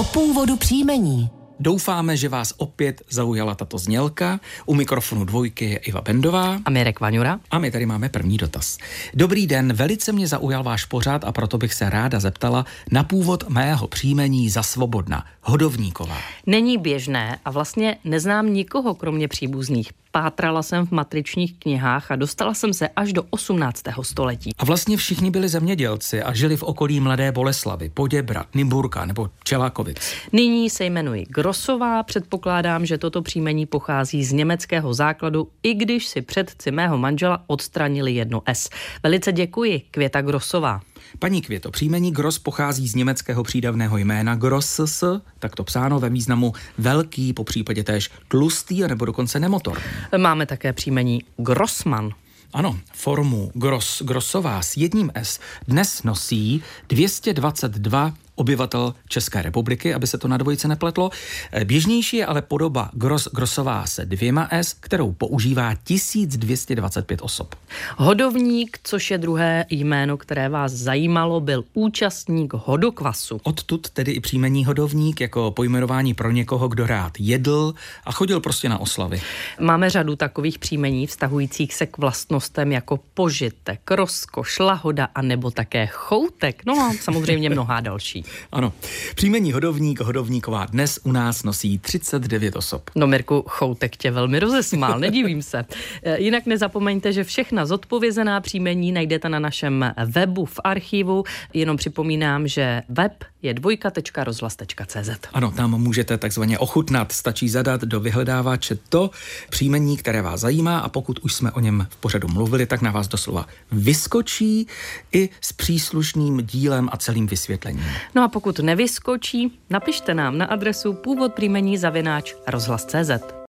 O původu příjmení. Doufáme, že vás opět zaujala tato znělka. U mikrofonu dvojky je Iva Bendová. A Mirek Vaňura. A my tady máme první dotaz. Dobrý den, velice mě zaujal váš pořád a proto bych se ráda zeptala na původ mého příjmení za svobodna. Hodovníková. Není běžné a vlastně neznám nikoho kromě příbuzných. Pátrala jsem v matričních knihách a dostala jsem se až do 18. století. A vlastně všichni byli zemědělci a žili v okolí Mladé Boleslavy, Poděbrat, Nymburka nebo Čelákovic. Nyní se jmenuji Grosová, předpokládám, že toto příjmení pochází z německého základu, i když si předci mého manžela odstranili jedno S. Velice děkuji, Květa Grosová. Paní Květo, příjmení Gros pochází z německého přídavného jména Gross, tak to psáno ve významu velký, po případě též tlustý, nebo dokonce nemotorný. Máme také příjmení Grossman. Ano, formu Gross, Grossová s jedním S dnes nosí 222 obyvatel České republiky, aby se to na dvojice nepletlo. Běžnější je ale podoba Gros Grosová se dvěma S, kterou používá 1225 osob. Hodovník, což je druhé jméno, které vás zajímalo, byl účastník hodokvasu. Odtud tedy i příjmení hodovník jako pojmenování pro někoho, kdo rád jedl a chodil prostě na oslavy. Máme řadu takových příjmení vztahujících se k vlastnostem jako požitek, rozkoš, lahoda a nebo také choutek. No a samozřejmě mnohá další. Ano, příjmení hodovník, hodovníková dnes u nás nosí 39 osob. No Mirku, choutek tě velmi rozesmál, nedivím se. E, jinak nezapomeňte, že všechna zodpovězená příjmení najdete na našem webu v archivu. Jenom připomínám, že web je dvojka.rozhlas.cz. Ano, tam můžete takzvaně ochutnat. Stačí zadat do vyhledávače to příjmení, které vás zajímá a pokud už jsme o něm v pořadu mluvili, tak na vás doslova vyskočí i s příslušným dílem a celým vysvětlením. No a pokud nevyskočí, napište nám na adresu původ příjmení zavináč rozhlas.cz.